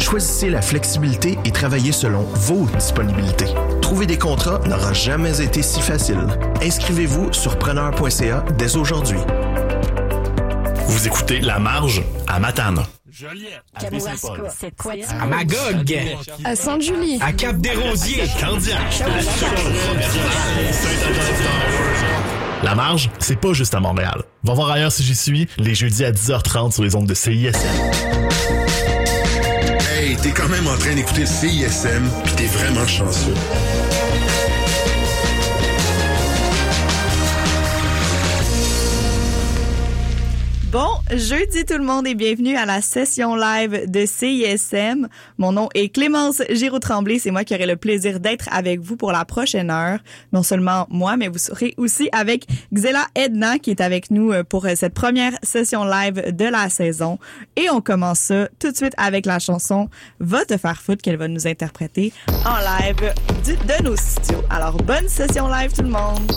Choisissez la flexibilité et travaillez selon vos disponibilités. Trouver des contrats n'aura jamais été si facile. Inscrivez-vous sur preneur.ca dès aujourd'hui. Vous écoutez La Marge à Matane. Joliette. À Baie-Saint-Paul. C'est quoi ça? À Magog. À Sainte-Julie. À Cap-des-Rosiers. Candiac. La Marge, c'est pas juste à Montréal. Va voir ailleurs si j'y suis, les jeudis à 10h30 sur les ondes de CISM. T'es quand même en train d'écouter le CISM, pis t'es vraiment chanceux. Bon, jeudi tout le monde et bienvenue à la session live de CISM. Mon nom est Clémence Giraud-Tremblay. C'est moi qui aurai le plaisir d'être avec vous pour la prochaine heure. Non seulement moi, mais vous serez aussi avec Xela Edna qui est avec nous euh, pour euh, cette première session live de la saison. Et on commence ça tout de suite avec la chanson Va te qu'elle va nous interpréter en live de nos studios. Alors, bonne session live tout le monde!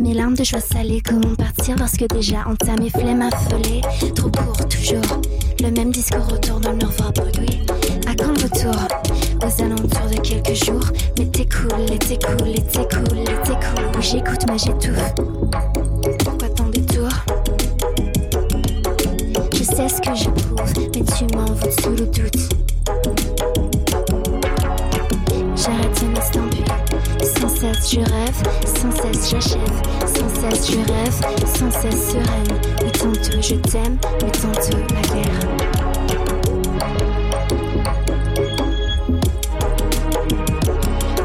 Mes larmes de joie salée, comment partir lorsque déjà entamé, flemme affolée. Trop court, toujours, le même discours autour d'un au revoir bredouille. À quand le retour? Aux alentours de quelques jours. Mais t'es cool, t'es cool, t'es cool, t'es cool. J'écoute, mais j'étouffe. Pourquoi tant détour Je sais ce que j'éprouve, mais tu m'envoûtes sous le doute. Cesse je rêve, sans cesse j'achève Sans cesse je rêve, sans cesse sereine. Oui tantôt je t'aime, mais tantôt la guerre.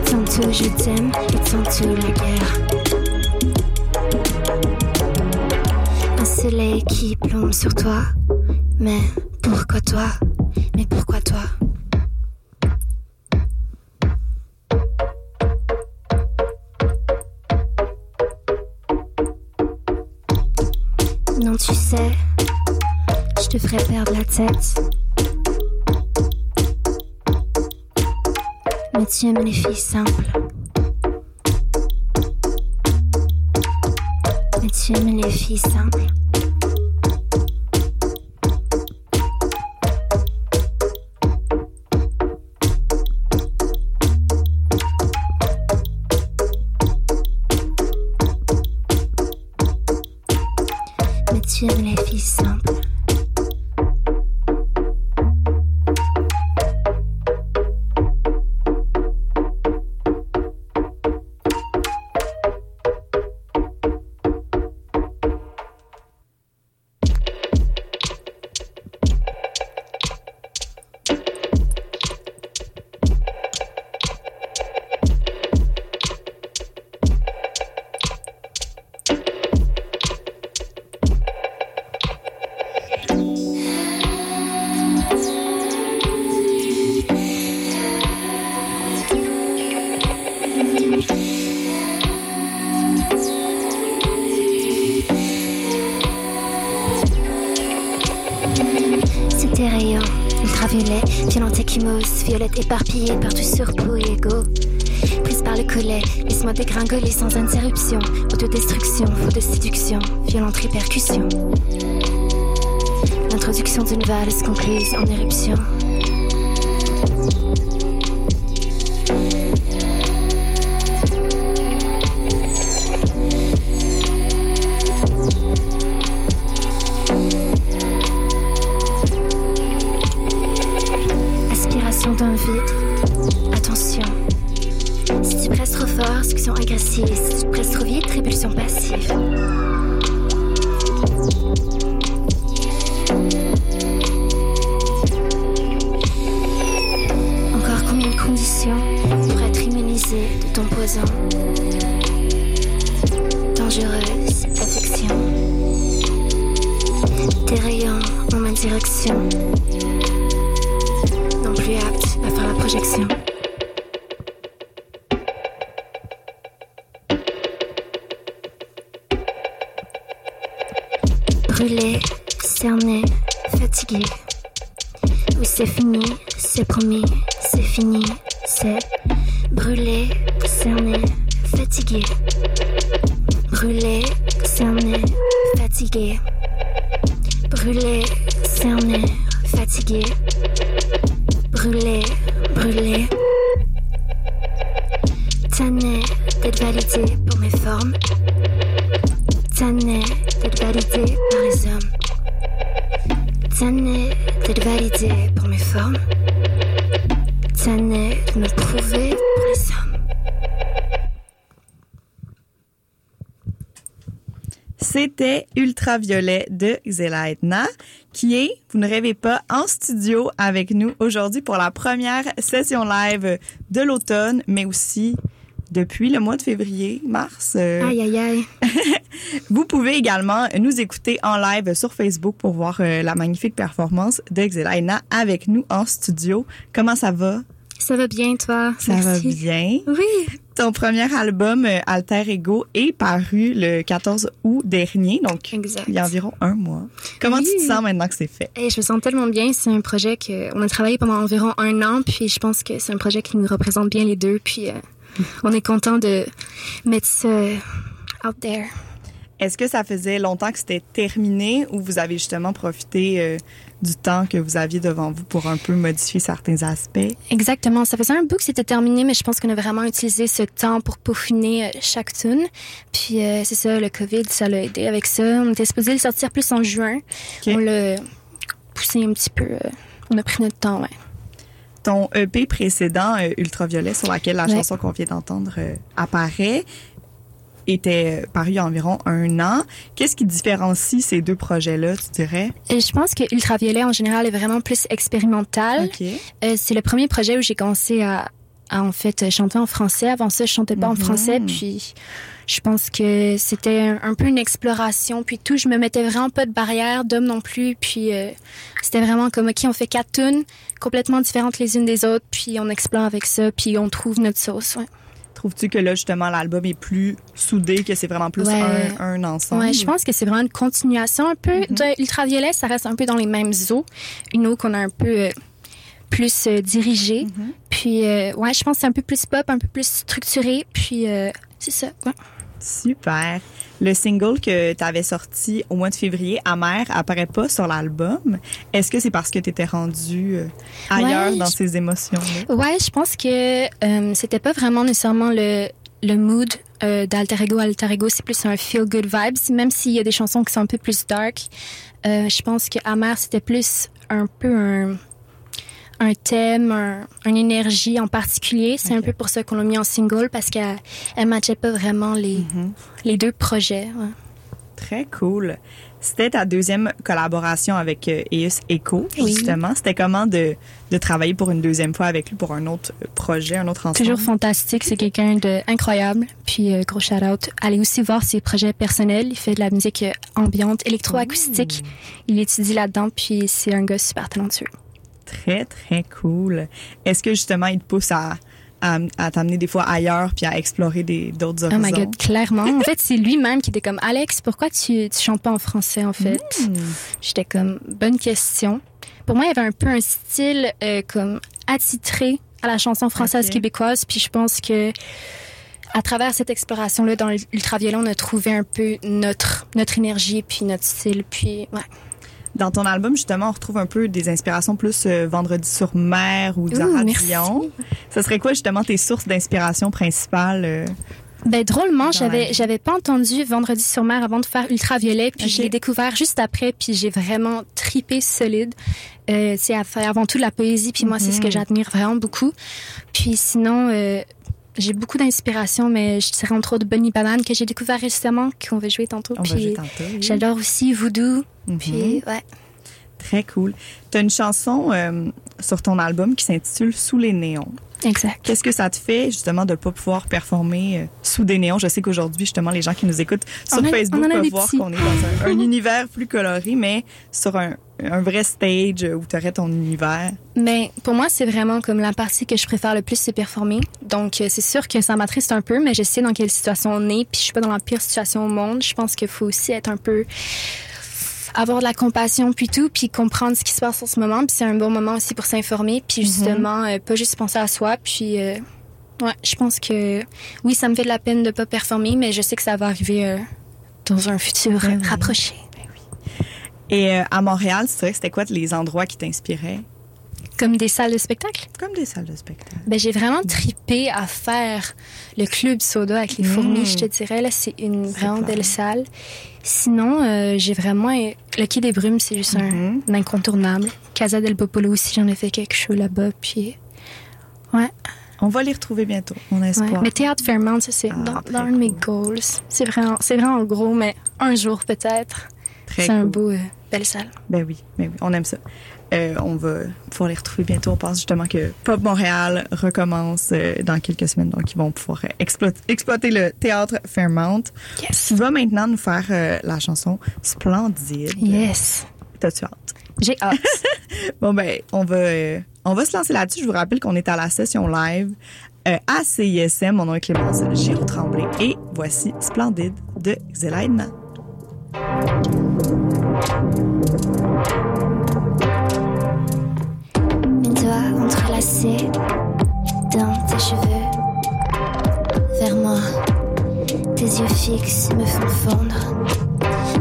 Tantôt je t'aime, et tantôt la guerre. Un soleil qui plombe sur toi Mais pourquoi toi? Mais pourquoi 7. Mais tu aimes les filles simples. Mais tu aimes les filles simples. Violette éparpillée partout sur peau et ego. Prise par le collet, laisse-moi dégringoler sans interruption. Autodestruction, faux de séduction, violente répercussion. L'introduction d'une valse concluse en éruption. Fatigué. Brûlé, cerné, fatigué. Brûlé, brûlé. Ultraviolet de Xelaetna, qui est, vous ne rêvez pas, en studio avec nous aujourd'hui pour la première session live de l'automne, mais aussi depuis le mois de février, mars. euh, Aïe aïe aïe. Vous pouvez également nous écouter en live sur Facebook pour voir euh, la magnifique performance de Xelaina avec nous en studio. Comment ça va? Ça va bien, toi? Ça Merci. va bien. Oui. Ton premier album, euh, Alter Ego, est paru le 14 août dernier, donc Exact. il y a environ un mois. Comment Oui. tu te sens maintenant que c'est fait? Et je me sens tellement bien. C'est un projet que on a travaillé pendant environ un an, puis je pense que c'est un projet qui nous représente bien les deux. Puis euh, on est content de mettre ça out there. Est-ce que ça faisait longtemps que c'était terminé ou vous avez justement profité euh, du temps que vous aviez devant vous pour un peu modifier certains aspects? Exactement. Ça faisait un bout que c'était terminé, mais je pense qu'on a vraiment utilisé ce temps pour peaufiner euh, chaque tune. Puis euh, c'est ça, le COVID, ça l'a aidé avec ça. On était supposé le sortir plus en juin. On l'a poussé un petit peu. euh, on a pris notre temps, ouais. Ton EP précédent, euh, Ultraviolet, sur laquelle la Ouais. chanson qu'on vient d'entendre apparaît, était euh, paru il y a environ un an. Qu'est-ce qui différencie ces deux projets-là, tu dirais? Et je pense que Ultraviolet en général est vraiment plus expérimental. Euh, c'est le premier projet où j'ai commencé à, à, en fait chanter en français. Avant ça, je chantais pas en Mhm. français. Puis je pense que c'était un, un peu une exploration. Puis tout, je me mettais vraiment pas de barrière, d'homme non plus. Puis euh, c'était vraiment comme ok, on fait quatre tunes complètement différentes les unes des autres. Puis on explore avec ça. Puis on trouve notre sauce. Ouais. Trouves-tu que là, justement, l'album est plus soudé, que c'est vraiment plus Ouais. un, un ensemble? Ouais, je pense que c'est vraiment une continuation un peu de Ultraviolet. Ça reste un peu dans les mêmes eaux. Une eau qu'on a un peu euh, plus euh, dirigée. Puis, euh, ouais, je pense que c'est un peu plus pop, un peu plus structuré. Puis, euh, c'est ça. ouais. Super. Le single que tu avais sorti au mois de février, Amer, apparaît pas sur l'album. Est-ce que c'est parce que tu étais rendu euh, ailleurs Ouais, dans je- ces émotions-là? Ouais, je pense que euh, c'était pas vraiment nécessairement le, le mood euh, d'Alter Ego. Alter Ego, c'est plus un feel-good vibes. Même s'il y a des chansons qui sont un peu plus dark, euh, je pense que Amer, c'était plus un peu un, un thème, un, une énergie en particulier. C'est un peu pour ça qu'on l'a mis en single parce qu'elle elle matchait pas vraiment les, Mm-hmm. les deux projets. ouais. Très cool. C'était ta deuxième collaboration avec euh, Eus Echo, Oui. justement. C'était comment de, de travailler pour une deuxième fois avec lui pour un autre euh, projet, un autre ensemble? Toujours fantastique, c'est quelqu'un de incroyable. Puis euh, gros shout out. Allez aussi voir ses projets personnels. Il fait de la musique euh, ambiante, électroacoustique. Il étudie là-dedans, puis c'est un gars super talentueux. Très, très cool. Est-ce que justement, il te pousse à, à, à t'amener des fois ailleurs puis à explorer des, d'autres Oh horizons? my god, clairement. En fait, c'est lui-même qui était comme Alex, pourquoi tu, tu chantes pas en français en fait? J'étais comme bonne question. Pour moi, il y avait un peu un style euh, comme attitré à la chanson française québécoise, puis je pense que à travers cette exploration-là dans l'ultraviolet, on a trouvé un peu notre notre énergie puis notre style, puis ouais. Dans ton album, justement, on retrouve un peu des inspirations plus euh, Vendredi sur mer ou Zara. Dion. Ce serait quoi, justement, tes sources d'inspiration principales? euh? Ben drôlement, j'avais j'avais pas entendu Vendredi sur mer avant de faire Ultraviolet, puis Ok. je l'ai découvert juste après, puis j'ai vraiment tripé solide. Euh, c'est avant tout de la poésie, puis moi c'est Mhm. ce que j'admire vraiment beaucoup. Puis sinon, euh, j'ai beaucoup d'inspiration, mais je dirais entre autres Bunny Banane que j'ai découvert récemment, qu'on va jouer tantôt. On va jouer tantôt, oui. j'adore aussi Voodoo. Mhm. Puis ouais. Très cool. Tu as une chanson euh, sur ton album qui s'intitule Sous les néons. Exact. Qu'est-ce que ça te fait, justement, de ne pas pouvoir performer euh, sous des néons? Je sais qu'aujourd'hui, justement, les gens qui nous écoutent sur a- Facebook peuvent voir qu'on est dans un, un univers plus coloré, mais sur un, un vrai stage où tu aurais ton univers? Mais pour moi, c'est vraiment comme la partie que je préfère le plus, c'est performer. Donc, euh, c'est sûr que ça m'attriste un peu, mais je sais dans quelle situation on est, puis je suis pas dans la pire situation au monde. Je pense qu'il faut aussi être un peu avoir de la compassion puis tout, puis comprendre ce qui se passe en ce moment. Puis c'est un bon moment aussi pour s'informer, puis justement euh, pas juste penser à soi. Puis euh, ouais, je pense que oui, ça me fait de la peine de pas performer, mais je sais que ça va arriver euh, dans un futur oui. Et euh, à Montréal, tu dirais que c'était quoi les endroits qui t'inspiraient? Comme des salles de spectacle? Comme des salles de spectacle. Ben, j'ai vraiment tripé à faire le club soda avec les Mm. fourmis, je te dirais. Là, c'est une vraiment belle salle. Sinon, euh, j'ai vraiment... Le Quai des Brumes, c'est juste un, Mhm. un incontournable. Casa del Popolo aussi, j'en ai fait quelque chose là-bas. Puis, ouais, On va les retrouver bientôt, on ouais. espère. Mais Théâtre Fairmount, ça, c'est Ah, dans, dans mes goals. C'est vraiment, c'est vraiment gros, mais un jour peut-être. C'est un beau, euh, belle salle. Ben oui, ben oui, on aime ça. Euh, on va pouvoir les retrouver bientôt. On pense justement que Pop Montréal recommence euh, dans quelques semaines, donc ils vont pouvoir euh, explo- exploiter le théâtre Fairmount. Yes. Tu vas maintenant nous faire euh, la chanson Splendide. Yes. T'as-tu hâte? J'ai hâte. Bon ben, on va, on va se lancer là-dessus. Je vous rappelle qu'on est à la session live à CISM. Mon nom est Clémence Giraud Tremblay et voici Splendide de Xelaïdna. Mes doigts entrelacés dans tes cheveux. Vers moi, tes yeux fixes me font fondre.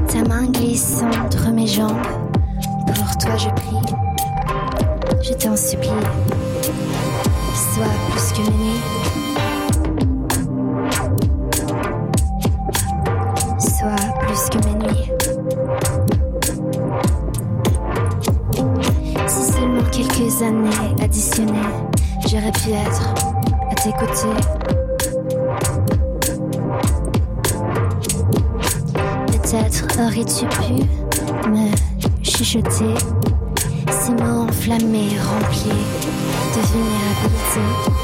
Ta main glisse entre mes jambes. Pour toi, je prie. Je t'en supplie. Sois plus que mes. Quelques années additionnées, j'aurais pu être à tes côtés. Peut-être aurais-tu pu me chuchoter ces mots enflammés, remplis de vulnérabilité.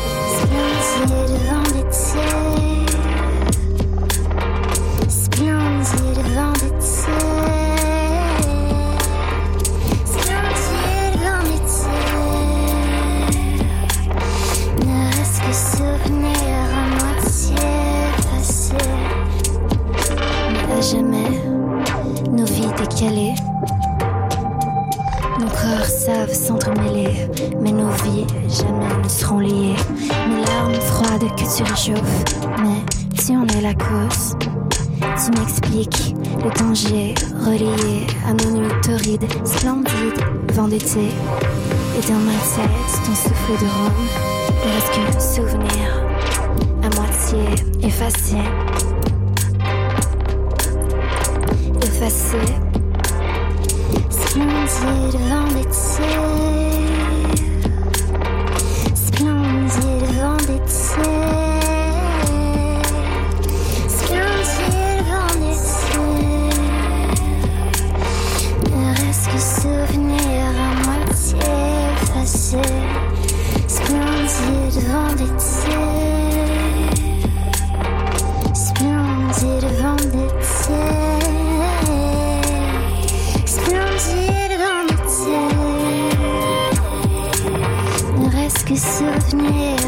Jamais ne seront liées. Mes larmes froides que tu réchauffes, mais tu en es la cause. Tu m'expliques le danger relié à nos nuits torrides, splendides, vent d'été. Et dans ma tête, ton souffle de Rome ne reste qu'un souvenir à moitié effacé. Effacé. Splendide vendetta. Splendide Splendide vendetta. Splendide vendetta. Splendide vendetta. Ne reste que souvenir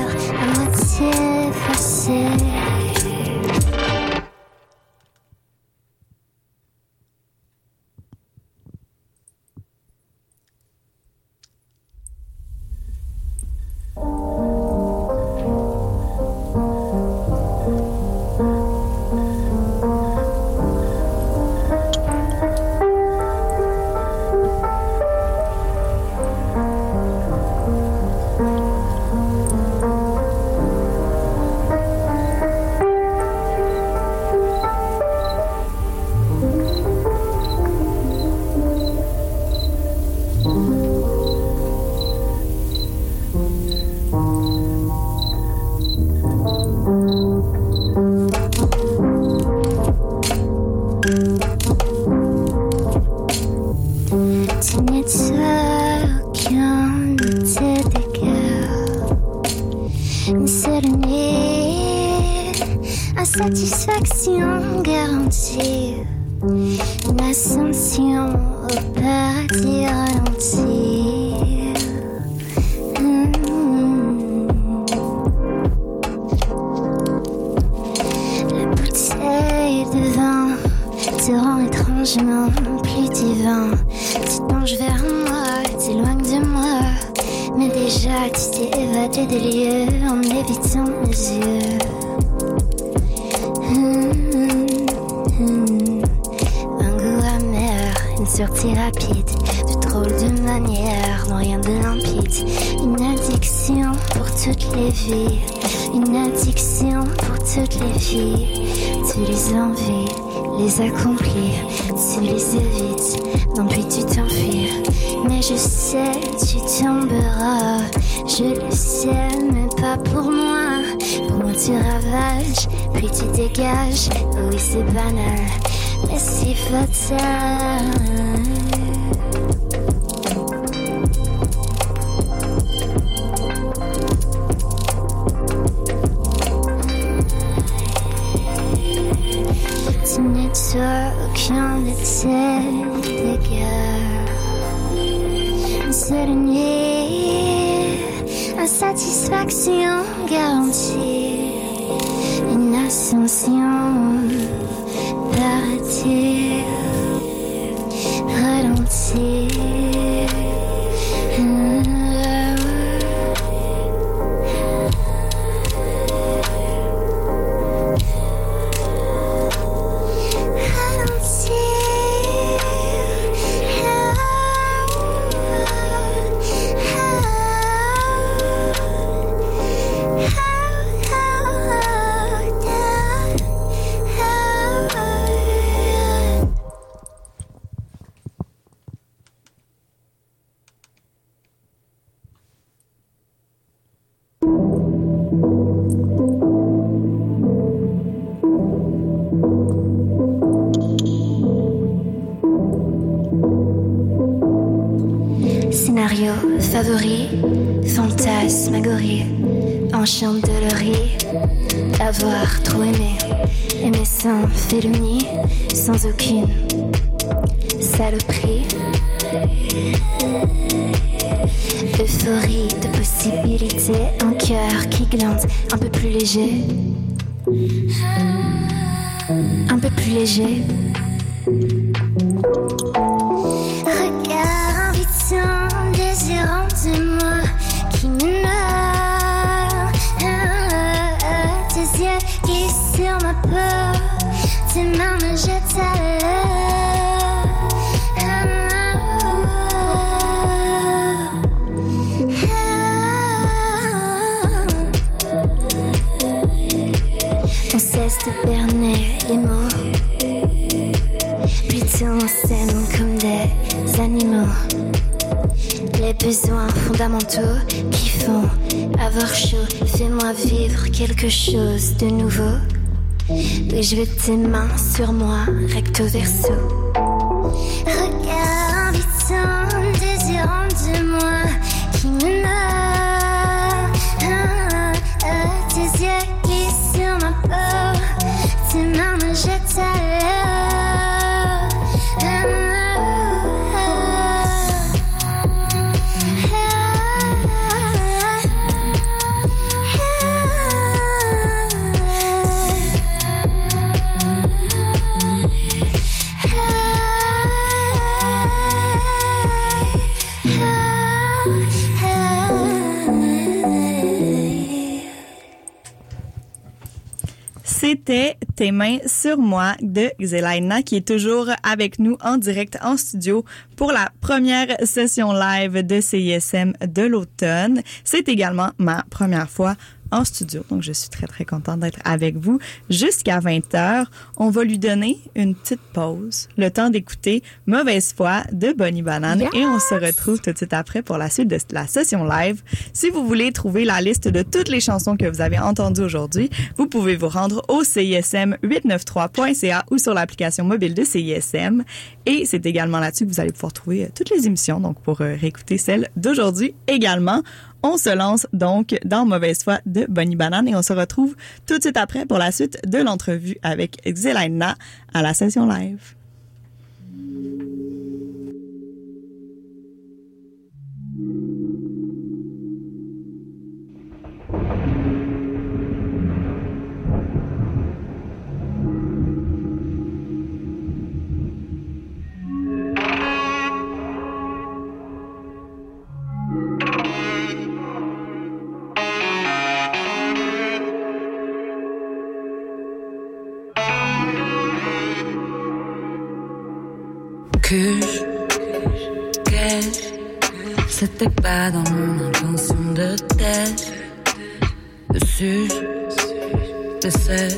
garantie. Une ascension au paradis ralenti. La bouteille de vin te rend étrangement plus divin. Tu te penches vers moi, t'éloignes de moi. Mais déjà, tu t'es évadé des lieux en évitant mes yeux. Sortie rapide, de drôle de manière, non rien de limpide. Une addiction pour toutes les vies, une addiction pour toutes les filles. Tu les envies, les accomplis, tu les évites, non puis tu t'enfuis. Mais je sais, tu tomberas, je le sais, mais pas pour moi. Pour moi, tu ravages, puis tu dégages. Oui, c'est banal, mais si peu je veux tes mains sur moi, recto verso. Tes mains sur moi de Xelaina qui est toujours avec nous en direct en studio pour la première session live de CISM de l'automne. C'est également ma première fois en studio. Donc, je suis très, très contente d'être avec vous jusqu'à 20 heures. On va lui donner une petite pause, le temps d'écouter Mauvaise foi de Bonnie Banane et on se retrouve tout de suite après pour la suite de la session live. Si vous voulez trouver la liste de toutes les chansons que vous avez entendues aujourd'hui, vous pouvez vous rendre au CISM893.ca ou sur l'application mobile de CISM. Et c'est également là-dessus que vous allez pouvoir trouver euh, toutes les émissions, donc pour euh, réécouter celle d'aujourd'hui également. On se lance donc dans Mauvaise foi de Bonnie Banane et on se retrouve tout de suite après pour la suite de l'entrevue avec Xelaina à la session live. C'était pas dans mon intention de tête dessus je sais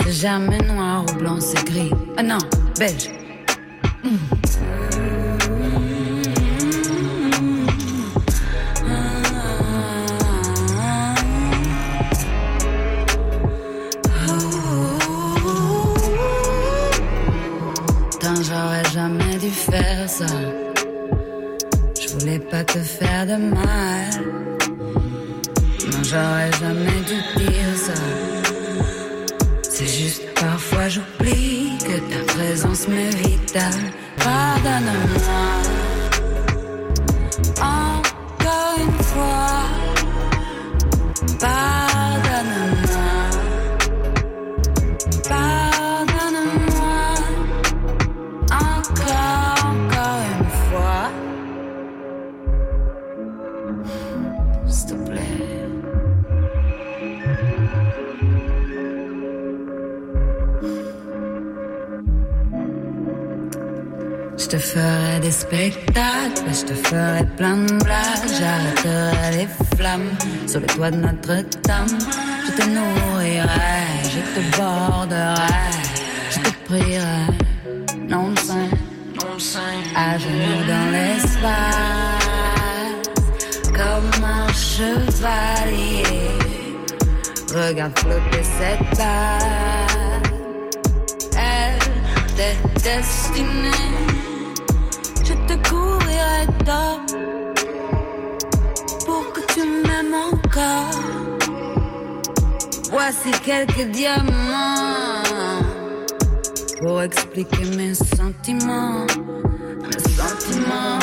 c'est jamais noir ou blanc c'est gris ah non beige. Putain, j'aurais jamais dû faire ça. Voulais pas te faire de mal. Non, j'aurais jamais dû dire ça. C'est juste parfois j'oublie que ta présence m'est vitale. Pardonne-moi. Sur le toit de Notre-Dame. Je te nourrirai, je te borderai, je te prierai, non saint, non saint, à genoux dans l'espace, comme un chevalier. Regarde flotter cette balle, elle t'est destinée. Je te couvrirai d'or Voici quelques diamants pour expliquer mes sentiments, mes sentiments.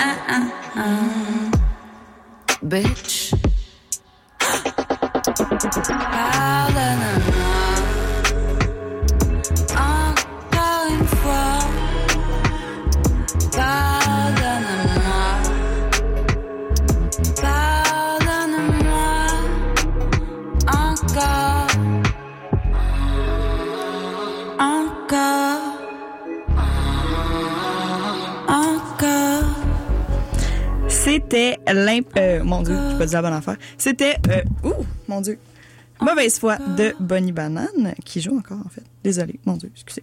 Ah, ah, ah. Bitch. Dieu, j'ai pas dit la bonne affaire. C'était... euh, ouh, mon Dieu. Mauvaise foi de Bonnie Banane, qui joue encore, en fait. Désolée, mon Dieu, excusez.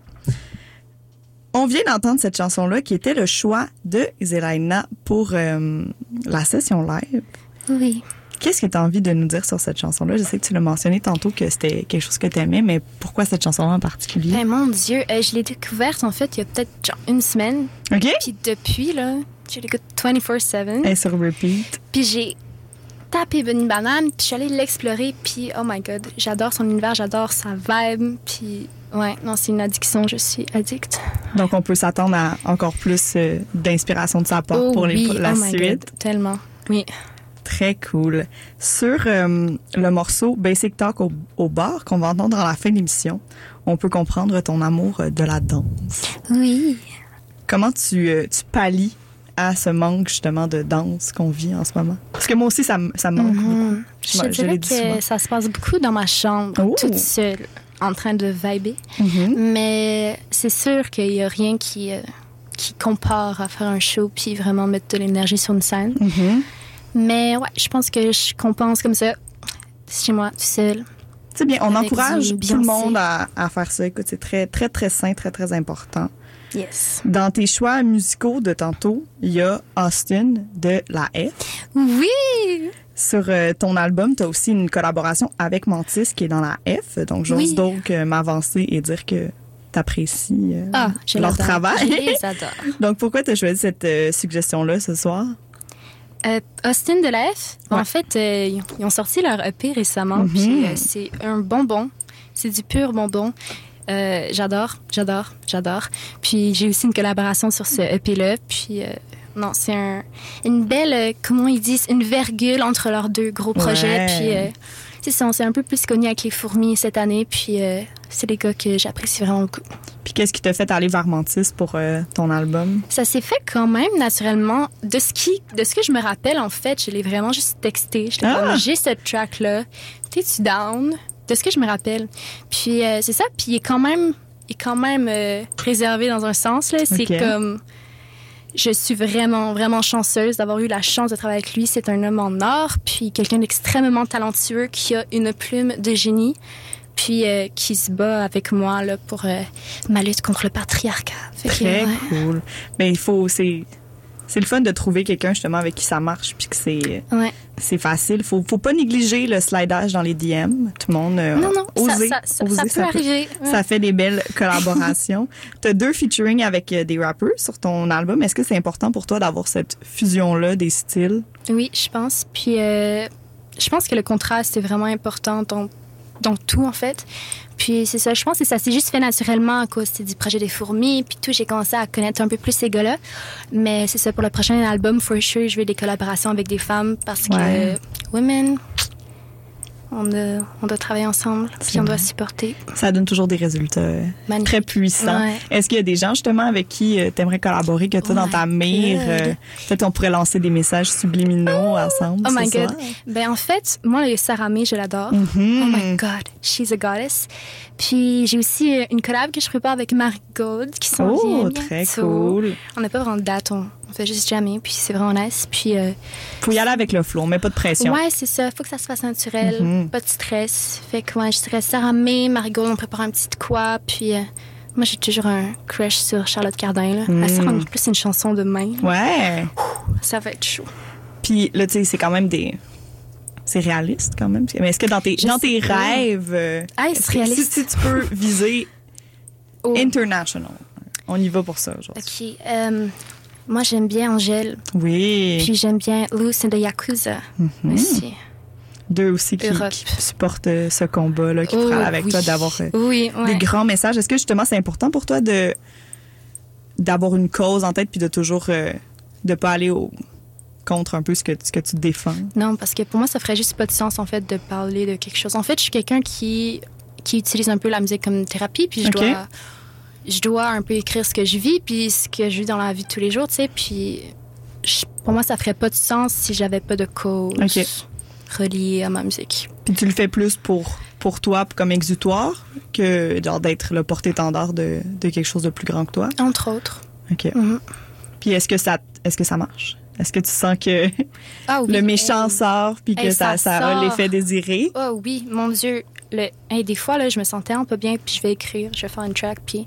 On vient d'entendre cette chanson-là, qui était le choix de Zelaina pour euh, la session live. Oui. Qu'est-ce que tu as envie de nous dire sur cette chanson-là? Je sais que tu l'as mentionné tantôt que c'était quelque chose que tu aimais, mais pourquoi cette chanson-là en particulier? Ben, mon Dieu, euh, je l'ai découverte en fait il y a peut-être genre une semaine. OK? Puis depuis, là, je l'écoute 24-7. Et sur repeat. Puis j'ai tapé Bunny Banane, puis je suis allée l'explorer, puis oh my god, j'adore son univers, j'adore sa vibe, puis ouais, non, c'est une addiction, je suis addict. Donc, on peut s'attendre à encore plus euh, d'inspiration de sa part oh pour les, oui, la oh my suite. god, tellement. Oui. Très cool. Sur euh, le morceau Basic Talk au, au bar qu'on va entendre à la fin de l'émission, on peut comprendre ton amour de la danse. Oui. Comment tu, euh, tu pallies à ce manque justement de danse qu'on vit en ce moment? Parce que moi aussi, ça, me- ça me manque beaucoup. Mhm. Je je dirais que ça se passe beaucoup dans ma chambre, Oh. toute seule, en train de vibrer. Mhm. Mais c'est sûr qu'il n'y a rien qui, euh, qui compare à faire un show puis vraiment mettre de l'énergie sur une scène. Mhm. Mais ouais, je pense que je compense comme ça, chez moi, tout seul. C'est bien, on Avec encourage tout le monde à, à faire ça. Écoute, c'est très, très, très sain, très, très important. Yes. Dans tes choix musicaux de tantôt, il y a Austin de la F. Oui! Sur euh, ton album, tu as aussi une collaboration avec Mantis qui est dans la F. Donc, j'ose Oui. donc euh, m'avancer et dire que tu apprécies Ah, leur travail. Je les adore. Donc, pourquoi tu as choisi cette euh, suggestion-là ce soir? Euh, Austin de la F, Ouais. en fait, euh, ils ont- sorti leur EP récemment, Mhm. puis euh, c'est un bonbon. C'est du pur bonbon. Euh, j'adore, j'adore, j'adore. Puis j'ai aussi une collaboration sur ce EP-là, puis... euh, non, c'est un, une belle, euh, comment ils disent, une virgule entre leurs deux gros projets. Ouais. Puis c'est ça, on s'est un peu plus connus avec les fourmis cette année. Puis c'est des gars que j'apprécie vraiment beaucoup. Puis, qu'est-ce qui t'a fait aller vers Mantis pour ton album? Ça s'est fait quand même naturellement. De ce, qui, de ce que je me rappelle, en fait, je l'ai vraiment juste texté. J'étais Ah! comme, j'ai cette track-là. T'es-tu down? De ce que je me rappelle. Puis euh, c'est ça. Puis il est quand même, il est quand même euh, réservé dans un sens. là. C'est comme... Je suis vraiment, vraiment chanceuse d'avoir eu la chance de travailler avec lui. C'est un homme en or, puis quelqu'un d'extrêmement talentueux qui a une plume de génie, puis euh, qui se bat avec moi là, pour ma lutte contre le patriarcat. Fait que, Très ouais. cool. Mais il faut, c'est, c'est le fun de trouver quelqu'un justement avec qui ça marche puis que c'est, Ouais. c'est facile. Faut, faut pas négliger le slidage dans les DM. Tout le monde euh, Non, non, ça- oser, ça, ça, oser, ça peut arriver. Ouais. Ça fait des belles collaborations. tu as deux featuring avec euh, des rappers sur ton album. Est-ce que c'est important pour toi d'avoir cette fusion-là des styles? Oui, je pense. Puis, euh, je pense que le contraste est vraiment important dans tout, en fait. Puis, c'est ça, je pense que ça s'est juste fait naturellement à cause du projet des fourmis. Puis tout, j'ai commencé à connaître un peu plus ces gars-là. Mais c'est ça, pour le prochain album, for sure, je veux des collaborations avec des femmes parce que women, On doit, on doit travailler ensemble, puis on doit supporter. Ça donne toujours des résultats euh, Magnifique. très puissants. Ouais. Est-ce qu'il y a des gens justement avec qui tu aimerais collaborer, que tu as Oh dans ta mire? Euh, Peut-être on pourrait lancer des messages subliminaux ensemble. Oh my soir. god. Ben en fait, moi le Sarah May, je l'adore. Mhm. Oh my god, she's a goddess. Puis j'ai aussi euh, une collab que je prépare avec Marie Gold qui s'en Oh, vient très bientôt. cool. On n'a pas vraiment de date, on, on fait juste jamais, puis c'est vraiment nice. Puis euh, Faut y aller avec le flow, met pas de pression. ouais, c'est ça, faut que ça se fasse naturel, Mhm. pas de stress. Fait que ouais, je dirais Sarah May, Marie Gold, on prépare un petit de quoi, puis euh, moi j'ai toujours un crush sur Charlotte Cardin là. Elle sort en plus une chanson de main. Mm. Ouais. Ça va être chaud. Puis là, tu sais, c'est quand même des. C'est réaliste quand même. Mais est-ce que dans tes, Je dans tes pas. rêves. euh, Ah, c'est réaliste. Si, si tu peux viser Oh. international, on y va pour ça aujourd'hui. Ok, euh, moi j'aime bien Angèle. Oui. Puis j'aime bien and the Yakuza Mhm. aussi. Deux aussi qui, supportent euh, ce combat-là, qui Oh, parlent avec oui. toi, d'avoir euh, Oui, ouais. des grands messages. Est-ce que justement c'est important pour toi de d'avoir une cause en tête puis de toujours euh, de pas aller au, contre un peu ce que, ce que tu défends? Non, parce que pour moi, ça ferait juste pas de sens, en fait, de parler de quelque chose. En fait, je suis quelqu'un qui, qui utilise un peu la musique comme thérapie, puis je Ok. dois je dois un peu écrire ce que je vis, puis ce que je vis dans la vie de tous les jours, tu sais, puis je- pour moi, ça ferait pas de sens si j'avais pas de cause Ok. reliée à ma musique. Puis tu le fais plus pour, pour toi comme exutoire que genre d'être le porte-étendard de, de quelque chose de plus grand que toi? Entre autres. OK. Mhm. Puis est-ce que ça est-ce que ça marche? Est-ce que tu sens que Ah oui. le méchant sort puis que Hey, ça, ça ça a l'effet désiré? Oh oui, mon Dieu. Le, hey, des fois, là, je me sentais un peu bien, puis je vais écrire, je vais faire une track, puis...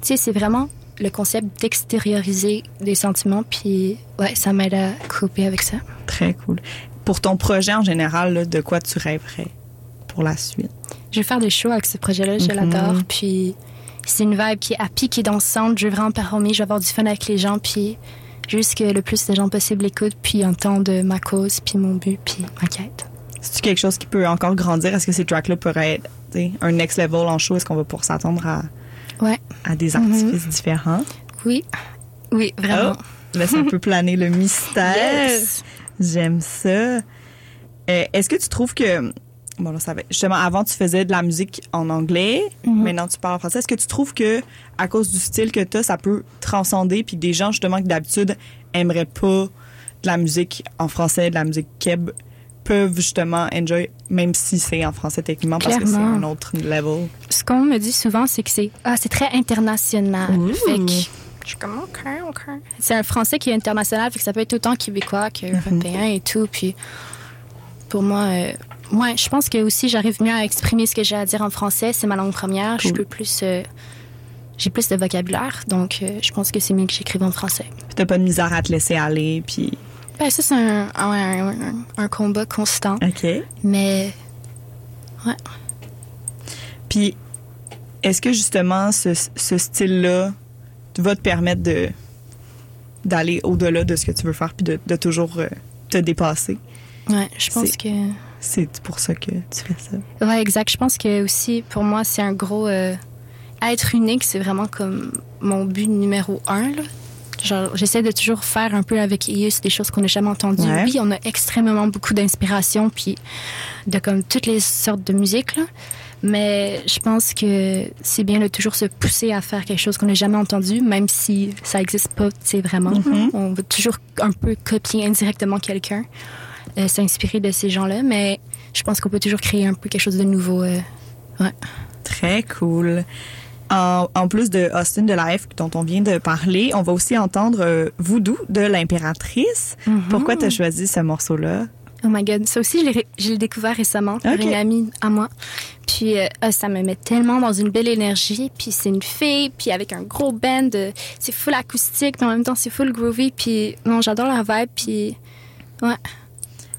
Tu sais, c'est vraiment le concept d'extérioriser des sentiments, puis ouais, ça m'aide à couper avec ça. Très cool. Pour ton projet en général, là, de quoi tu rêverais pour la suite? Je vais faire des shows avec ce projet-là, je Mhm. l'adore, puis c'est une vibe qui est happy, qui est dansante, je veux vraiment performer, je vais avoir du fun avec les gens, puis juste que le plus de gens possible écoutent, puis entendent ma cause, puis mon but, puis ma quête. C'est-tu quelque chose qui peut encore grandir? Est-ce que ces tracks-là pourraient être un next level en show? Est-ce qu'on va pouvoir s'attendre à, Ouais, à des Mhm. artifices différents? oui, oui, vraiment. Oh, laisse un peu planer le mystère. Yes! J'aime ça. Euh, Est-ce que tu trouves que. Bon, là, ça va. Justement, avant, tu faisais de la musique en anglais. Mhm. Maintenant, tu parles en français. Est-ce que tu trouves que, à cause du style que tu as, ça peut transcender, puis des gens, justement, qui d'habitude aimeraient pas de la musique en français, de la musique keb, peuvent justement enjoy, même si c'est en français techniquement, parce que c'est un autre level. ce qu'on me dit souvent, c'est que c'est ah, c'est très international. Fait que je suis comme OK, OK. C'est un français qui est international, fait que ça peut être autant québécois que européen et tout. Puis pour moi, euh, ouais, je pense que aussi j'arrive mieux à exprimer ce que j'ai à dire en français. C'est ma langue première. Je peux plus. euh, j'ai plus de vocabulaire, donc euh, je pense que c'est mieux que j'écrive en français. T'as pas de misère à te laisser aller, puis. Ben, ça, c'est un, un, un- un combat constant. OK. Mais Puis, est-ce que justement ce, ce style-là va te permettre de d'aller au-delà de ce que tu veux faire puis de, de toujours euh, te dépasser? ouais, je pense que. C'est pour ça que tu fais ça. Ouais, exact. Je pense que aussi, pour moi, c'est un gros. euh, être unique, c'est vraiment comme mon but numéro un. Là. Genre, j'essaie de toujours faire un peu avec Ius des choses qu'on n'a jamais entendues. Ouais. Oui, on a extrêmement beaucoup d'inspiration, puis de comme toutes les sortes de musique, là. Mais je pense que c'est bien de toujours se pousser à faire quelque chose qu'on n'a jamais entendu, même si ça n'existe pas, sais, vraiment. Mhm. On veut toujours un peu copier indirectement quelqu'un, euh, s'inspirer de ces gens-là, mais je pense qu'on peut toujours créer un peu quelque chose de nouveau. euh, ouais. Très cool. En, en plus de Austin de Life dont on vient de parler, on va aussi entendre euh, Voodoo de l'impératrice. Pourquoi tu as choisi ce morceau-là? Oh my god, ça aussi, je l'ai découvert récemment par Ok. une amie à moi. Puis euh, ah, ça me met tellement dans une belle énergie. Puis c'est une fille, puis avec un gros band, c'est full acoustique, mais en même temps c'est full groovy. Puis non, j'adore la vibe. Puis ouais,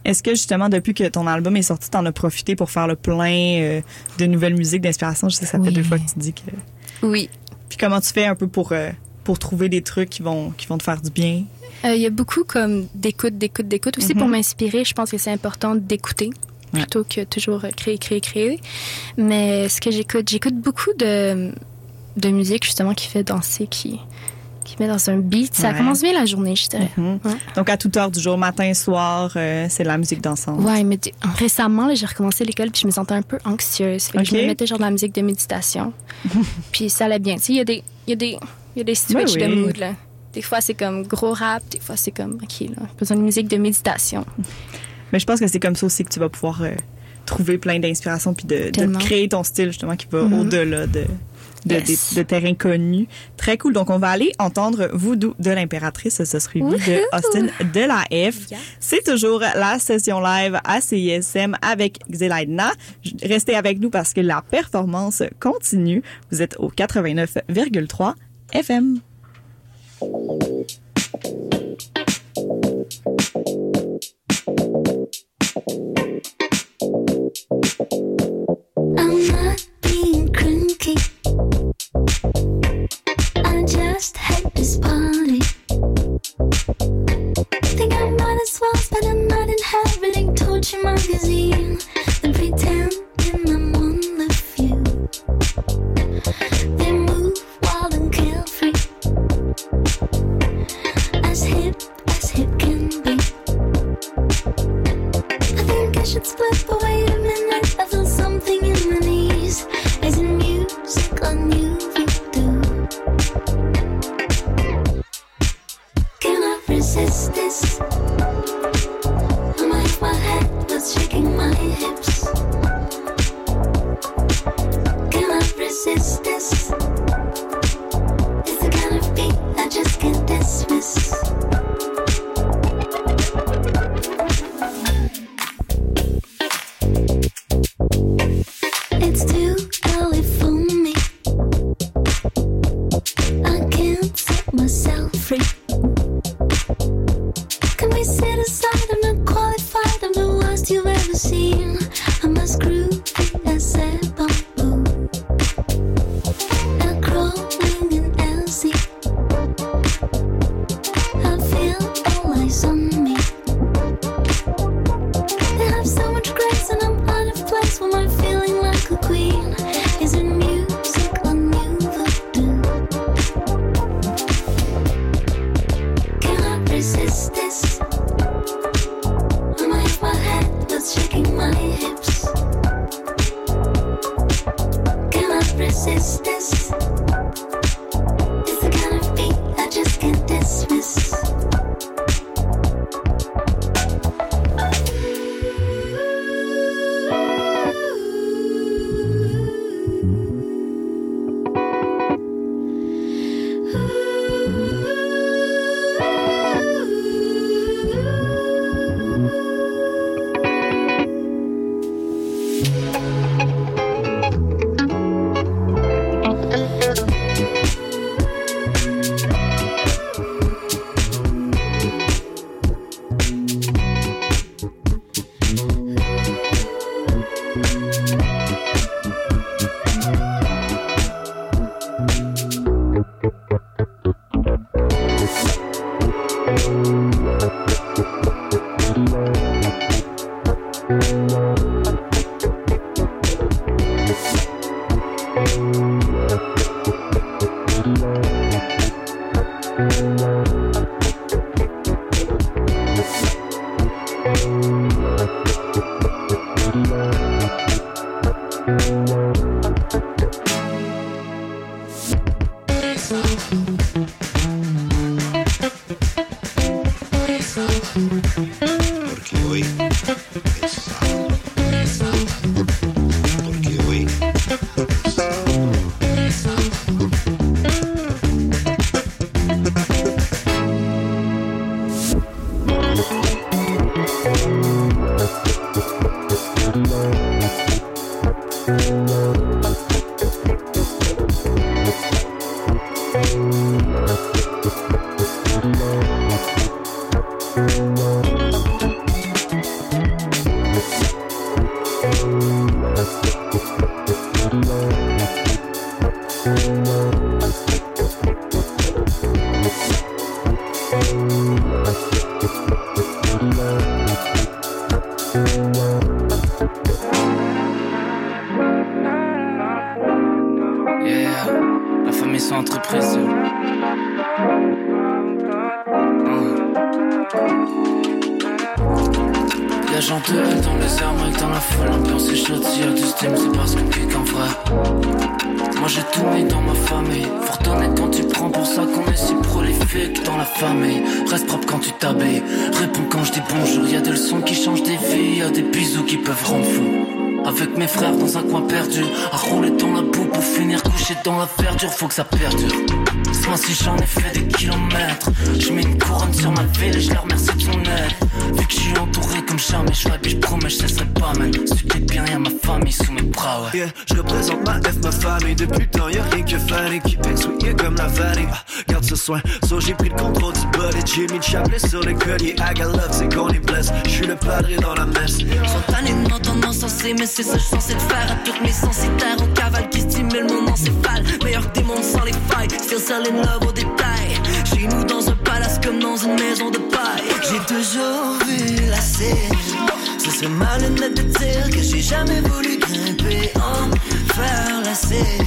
Est-ce que justement, depuis que ton album est sorti, t'en as profité pour faire le plein euh, de nouvelles musiques d'inspiration? Je sais que ça fait deux fois que tu dis que... oui. Puis comment tu fais un peu pour, euh, pour trouver des trucs qui vont, qui vont te faire du bien? Euh, Il y a beaucoup comme d'écoute, d'écoute, d'écoute. Aussi pour m'inspirer, je pense que c'est important d'écouter Ouais. plutôt que toujours créer, créer, créer. Mais ce que j'écoute, j'écoute beaucoup de, de musique justement qui fait danser, qui, qui met dans un beat. Ça Ouais. commence bien la journée, je dirais. Ouais. Donc, à toute heure du jour, matin, soir, euh, c'est de la musique dansante. Ouais, mais récemment, j'ai recommencé l'école puis je me sentais un peu anxieuse. Fait que Ok. Je me mettais genre de la musique de méditation. puis ça allait bien. Tu sais, il y a des, y a des, y a des switches de oui. mood, là. Des fois, c'est comme gros rap, des fois, c'est comme, OK, là, besoin de musique de méditation. Mais je pense que c'est comme ça aussi que tu vas pouvoir euh, trouver plein d'inspiration puis de, de créer ton style, justement, qui va Mhm. au-delà de, de, Yes. de terrains connus. Très cool. Donc, on va aller entendre Voodoo de l'impératrice. Ce sera suivi de Wouhou! Austin de la F. C'est toujours la session live à CISM avec Xelaidna. Restez avec nous parce que la performance continue. Vous êtes au 89,3 FM. This? Faut que ça perdure. Ce mois-ci j'en ai fait des kilomètres. Je mets une couronne sur ma ville et je leur remercie de son aide. Vu que je suis entouré comme jamais Je puis je promets je cesserai pas man Si t'es bien y'a ma famille sous mes bras ouais. Yeah, je représente ma F, ma famille. Depuis le temps y'a rien que fan qui souillé comme la vanille. Ah, Garde ce soin, so j'ai pris le contrôle du bullet J'ai mis le chapelet sur le collier I got love, c'est qu'on est blesse Je suis le padré dans la messe. Spontanément tendance sensé mais c'est ça que je suis censé faire À toutes mes sensitaires Still selling love au détail. Chez nous dans un palace comme dans une maison de paille. J'ai toujours vu la scène. Ce serait malhonnête de dire que j'ai jamais voulu grimper en faire la scène.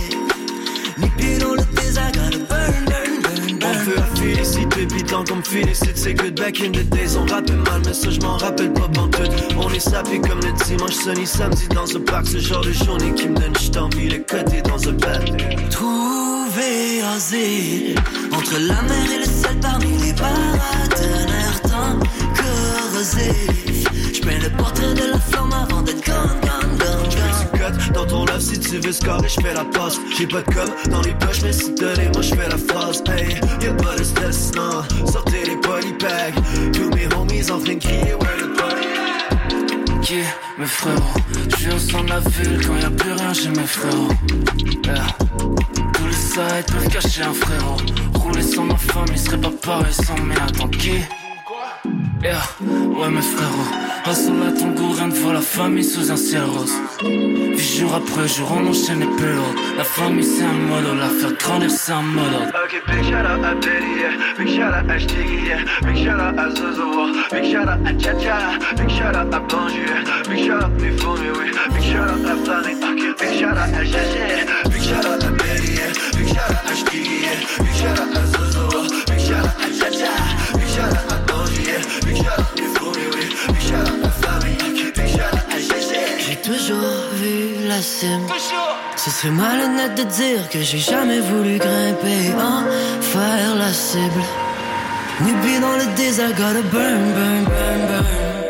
Ni pied dans le désert, gotta burn, burn, burn, burn. On veut la féliciter, puis tant qu'on me félicite. C'est good back in the days, on rappelle mal Mais ça je m'en rappelle pas pantoute On est sapé comme le dimanche, sunny samedi Dans un parc, ce genre de journée qui me donne juste envie Le côté dans un bat Trouver Entre la mer et le ciel Parmi les paratonnerres Tant corrosifs J'mets le portrait de la flamme avant d'être gone, gone, gone, gone dans ton love si tu veux scorer, j'fais la passe. J'ai pas de code dans les poches, mais si t'as moi j'fais la phrase. Hey, y'a pas de stress, non. Sortez les polybags. Tous mes homies en train de crier, where the body. Qui mes frérots Je au centre de la ville quand y'a plus rien chez mes frérots yeah. Sites peuvent cacher un frérot Rouler sans ma famille serait pas pareil sans mais attends qui Yeah, ouais mes frérots Hustle à ton goût, rien de voir la famille sous un ciel rose Puis jour après jour on enchaîne les pélos La famille c'est un modo, la faire grandir c'est un modo Ok, big shout out à Betty. Big shout out à yeah. Big shout out à Zozo, Big shout out à Cha-Cha, Big shout out à Banju. Big shout out mes fourmis, oui. Big shout out à ok. Big shout out à Jaja, Big shout out à Betty, J'ai toujours vu la cime. Ce serait malhonnête de dire que j'ai jamais voulu grimper en faire la cible. Pied dans le désert, gotta burn, burn, burn, burn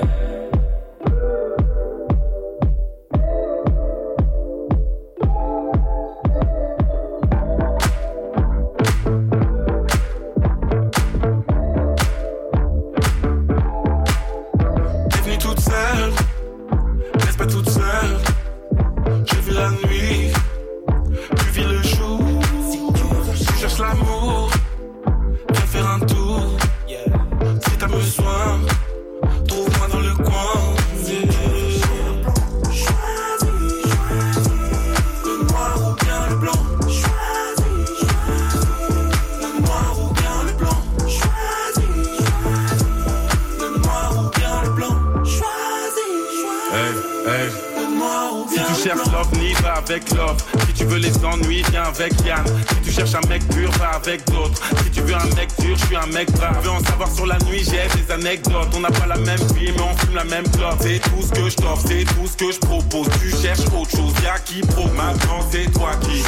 Si tu veux les ennuis, viens avec Yann. Si tu cherches un mec pur, va avec d'autres. Si tu veux un mec dur, je suis un mec brave. Veux en savoir sur la nuit, j'ai des anecdotes. On n'a pas la même vie, mais on fume la même clope. C'est tout ce que je t'offre, c'est tout ce que je propose. Tu cherches autre chose, y'a qui pro. Maintenant, c'est toi qui.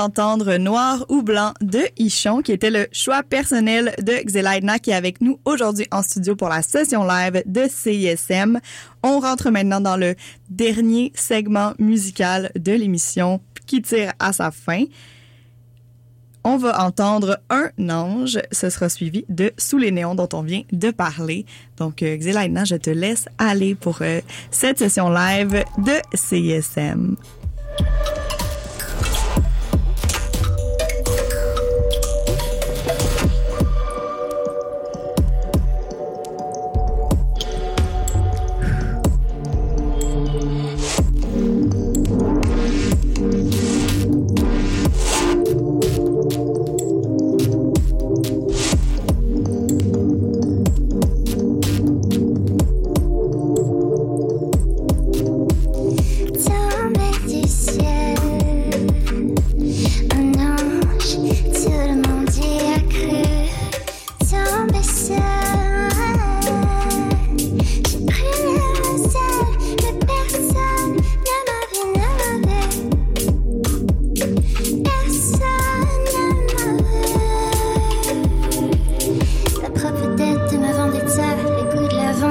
D'entendre Noir ou Blanc de Ichon, qui était le choix personnel de Xelaidna, qui est avec nous aujourd'hui en studio pour la session live de CISM. On rentre maintenant dans le dernier segment musical de l'émission qui tire à sa fin. On va entendre Un ange. Ce sera suivi de Sous les néons dont on vient de parler. Donc, euh, Xelaidna, je te laisse aller pour euh, cette session live de CISM.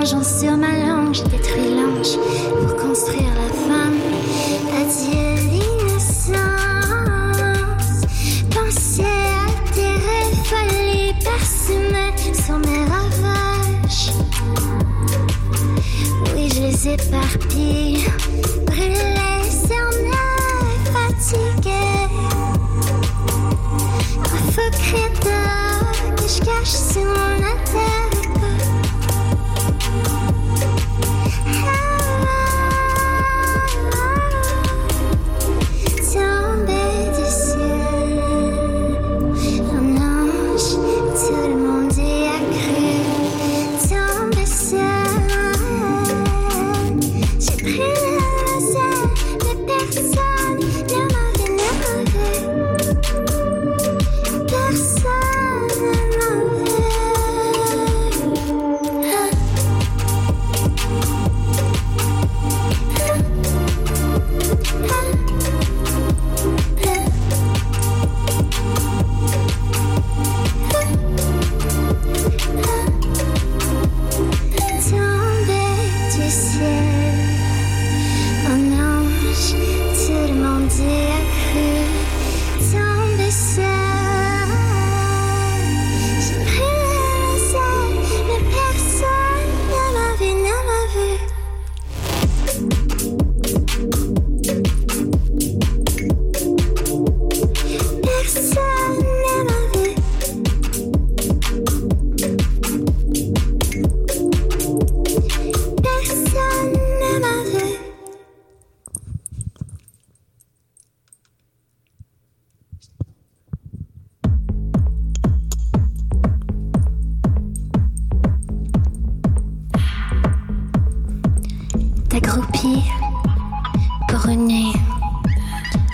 Sur ma langue. J'ai détruit l'ange pour construire la femme. Adieu l'innocence. Penser à tes rêves, fallait parsemer sur mes ravages. Oui, je les éparpille,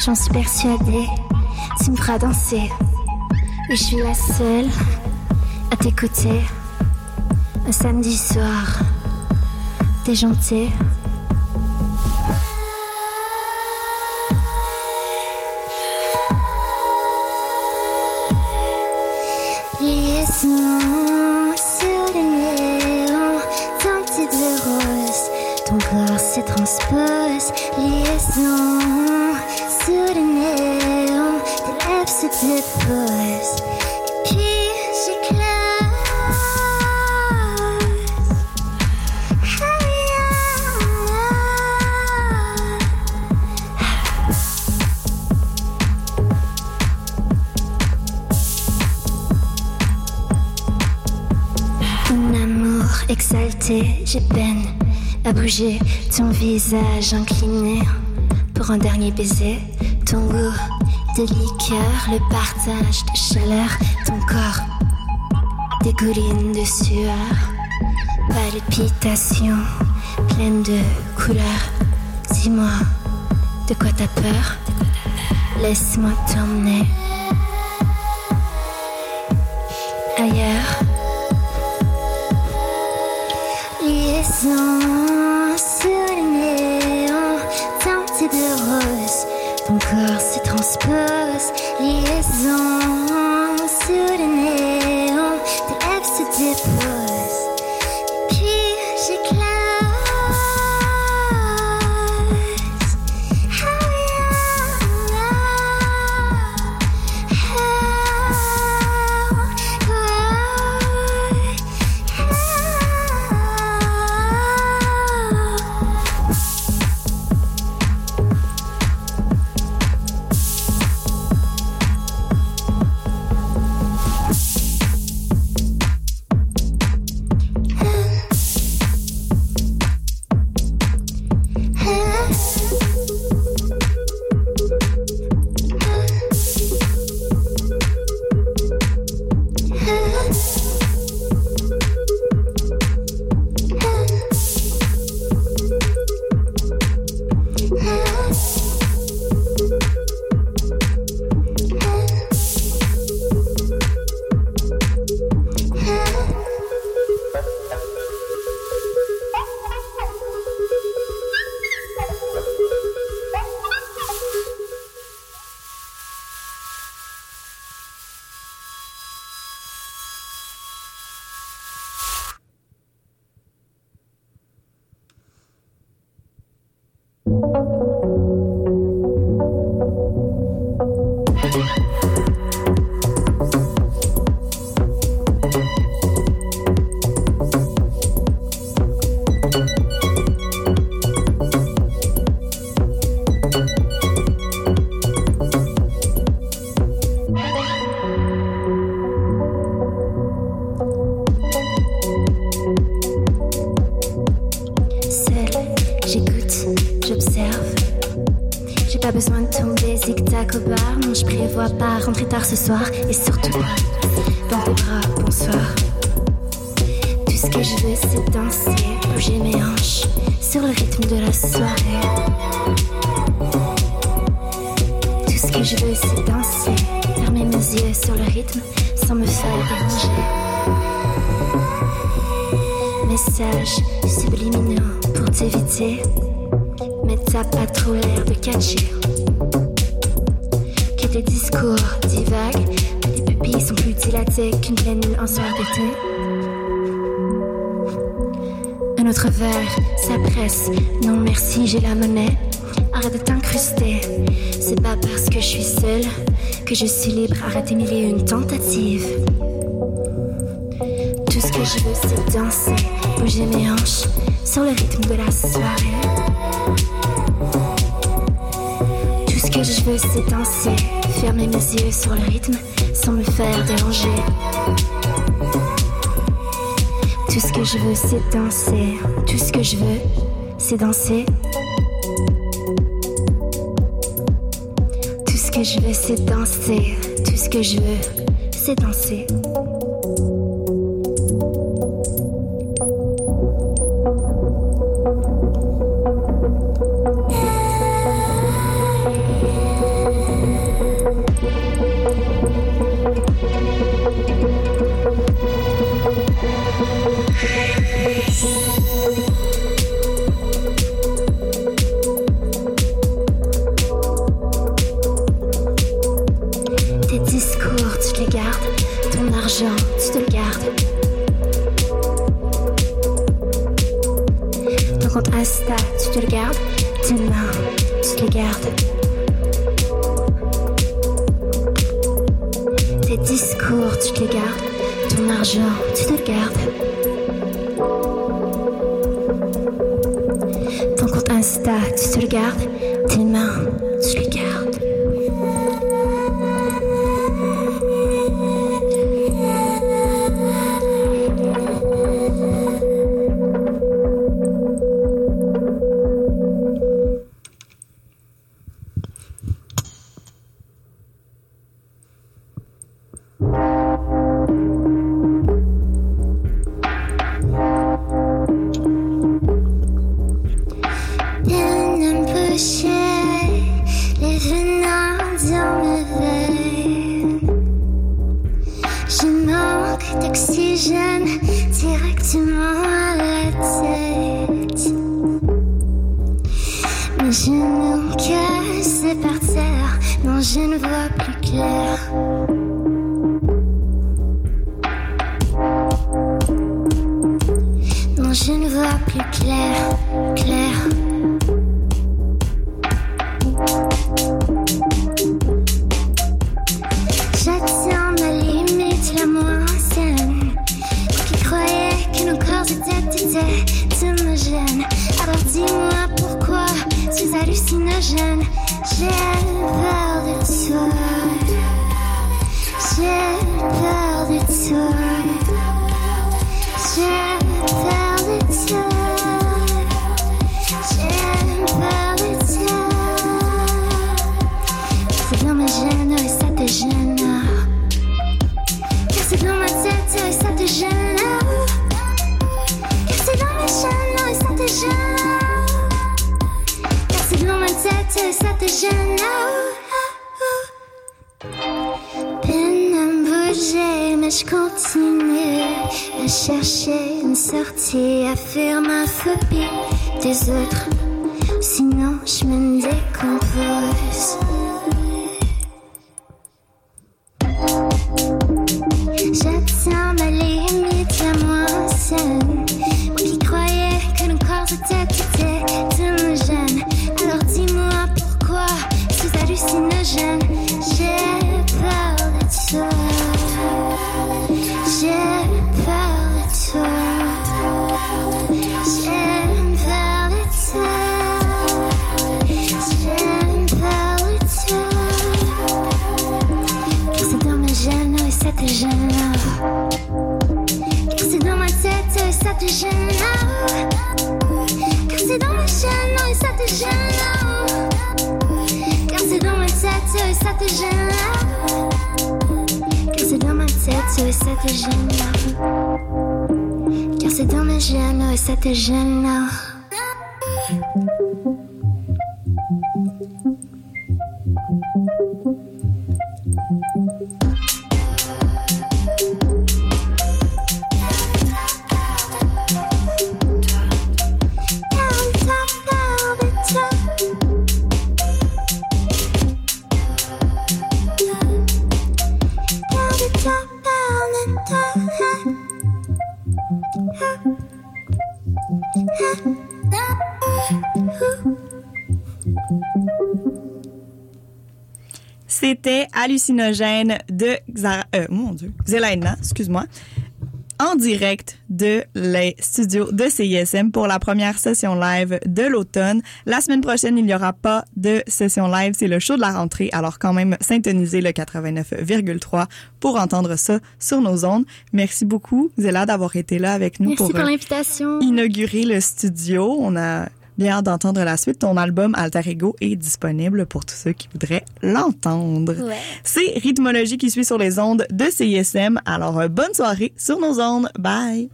j'en suis persuadée. Tu me feras danser. Et je suis la seule à t'écouter. Un samedi soir, t'es gentil. Liaison sur néons, teintée de rose, ton corps se transpose. Liaison Et puis j'éclate. Exalté, j'ai peine à bouger ton visage incliné pour un dernier baiser. Ton goût de liqueur, le partage de chaleur, ton corps dégouline de sueur, palpitation pleine de couleurs. Dis-moi, de quoi t'as peur Laisse-moi t'emmener ailleurs. Liaison dans tes bras, bonsoir. Tout ce que je veux, c'est danser, bouger mes hanches sur le rythme de la soirée. Tout ce que je veux, c'est danser, fermer mes yeux sur le rythme sans me faire déranger. Messages subliminaux pour t'éviter, mais t'as pas trop l'air de catcher. Que tes discours divaguent, sont plus dilatées qu'une pleine lune en soir. Un autre verre, ça presse. Non merci, j'ai la monnaie. Arrête de t'incruster. C'est pas parce que je suis seule que je suis libre. Arrête mille une tentative. Tout ce que je veux, c'est danser, bouger mes hanches sur le rythme de la soirée. Tout ce que je veux, c'est danser, fermer mes yeux sur le rythme sans me faire déranger. Tout ce que je veux, c'est danser. Tout ce que je veux, c'est danser. Tout ce que je veux, c'est danser. Tout ce que je veux, c'est danser. Tes mains, tu te les gardes. Tes discours, tu te les gardes. Ton argent, tu te le gardes. Ton compte Insta, tu te le gardes. Tes mains, et ça te gêne. Peine à bouger, mais je continue à chercher une sortie, à faire ma phobie des autres. Sinon, je me décompose. C'était hallucinogène de Xara, euh, mon Dieu, Zelaina, excuse-moi, en direct de les studios de CISM pour la première session live de l'automne. La semaine prochaine, il n'y aura pas de session live, c'est le show de la rentrée, alors quand même syntonisez le 89,3 pour entendre ça sur nos ondes. Merci beaucoup, Zéla, d'avoir été là avec nous Merci pour, pour euh, l'invitation. inaugurer le studio. On a bien hâte d'entendre la suite. Ton album Alter Ego est disponible pour tous ceux qui voudraient l'entendre. Ouais. C'est Rythmologie qui suit sur les ondes de CISM. Alors, euh, bonne soirée sur nos ondes. Bye!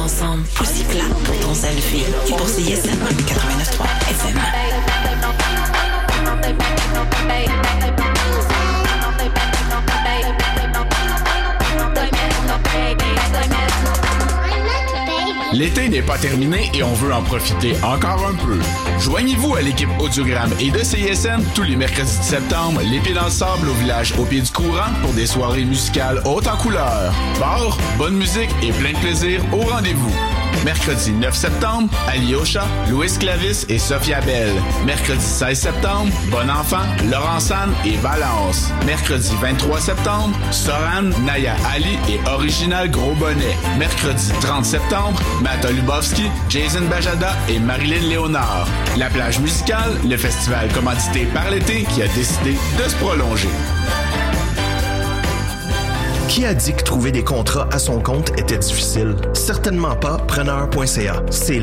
Ensemble, aussi clap pour ton selfie. Et pour CISM 89.3 FM. L'été n'est pas terminé et on veut en profiter encore un peu. Joignez-vous à l'équipe Audiogramme et de CISM tous les mercredis de septembre, les pieds dans le sable au village au pied du courant pour des soirées musicales hautes en couleurs. Bar, bonne musique et plein de plaisir au rendez-vous. Mercredi 9 septembre, Alyosha, Louis Clavis et Sophia Bell. Mercredi 16 septembre, Bon Enfant, Laurent San et Valence. Mercredi 23 septembre, Soran, Naya Ali et Original Gros Bonnet. Mercredi 30 septembre, Mata Lubowski, Jason Bajada et Marilyn Léonard. La plage musicale, le festival commandité par l'été qui a décidé de se prolonger. Qui a dit que trouver des contrats à son compte était difficile? Certainement pas preneur.ca. C'est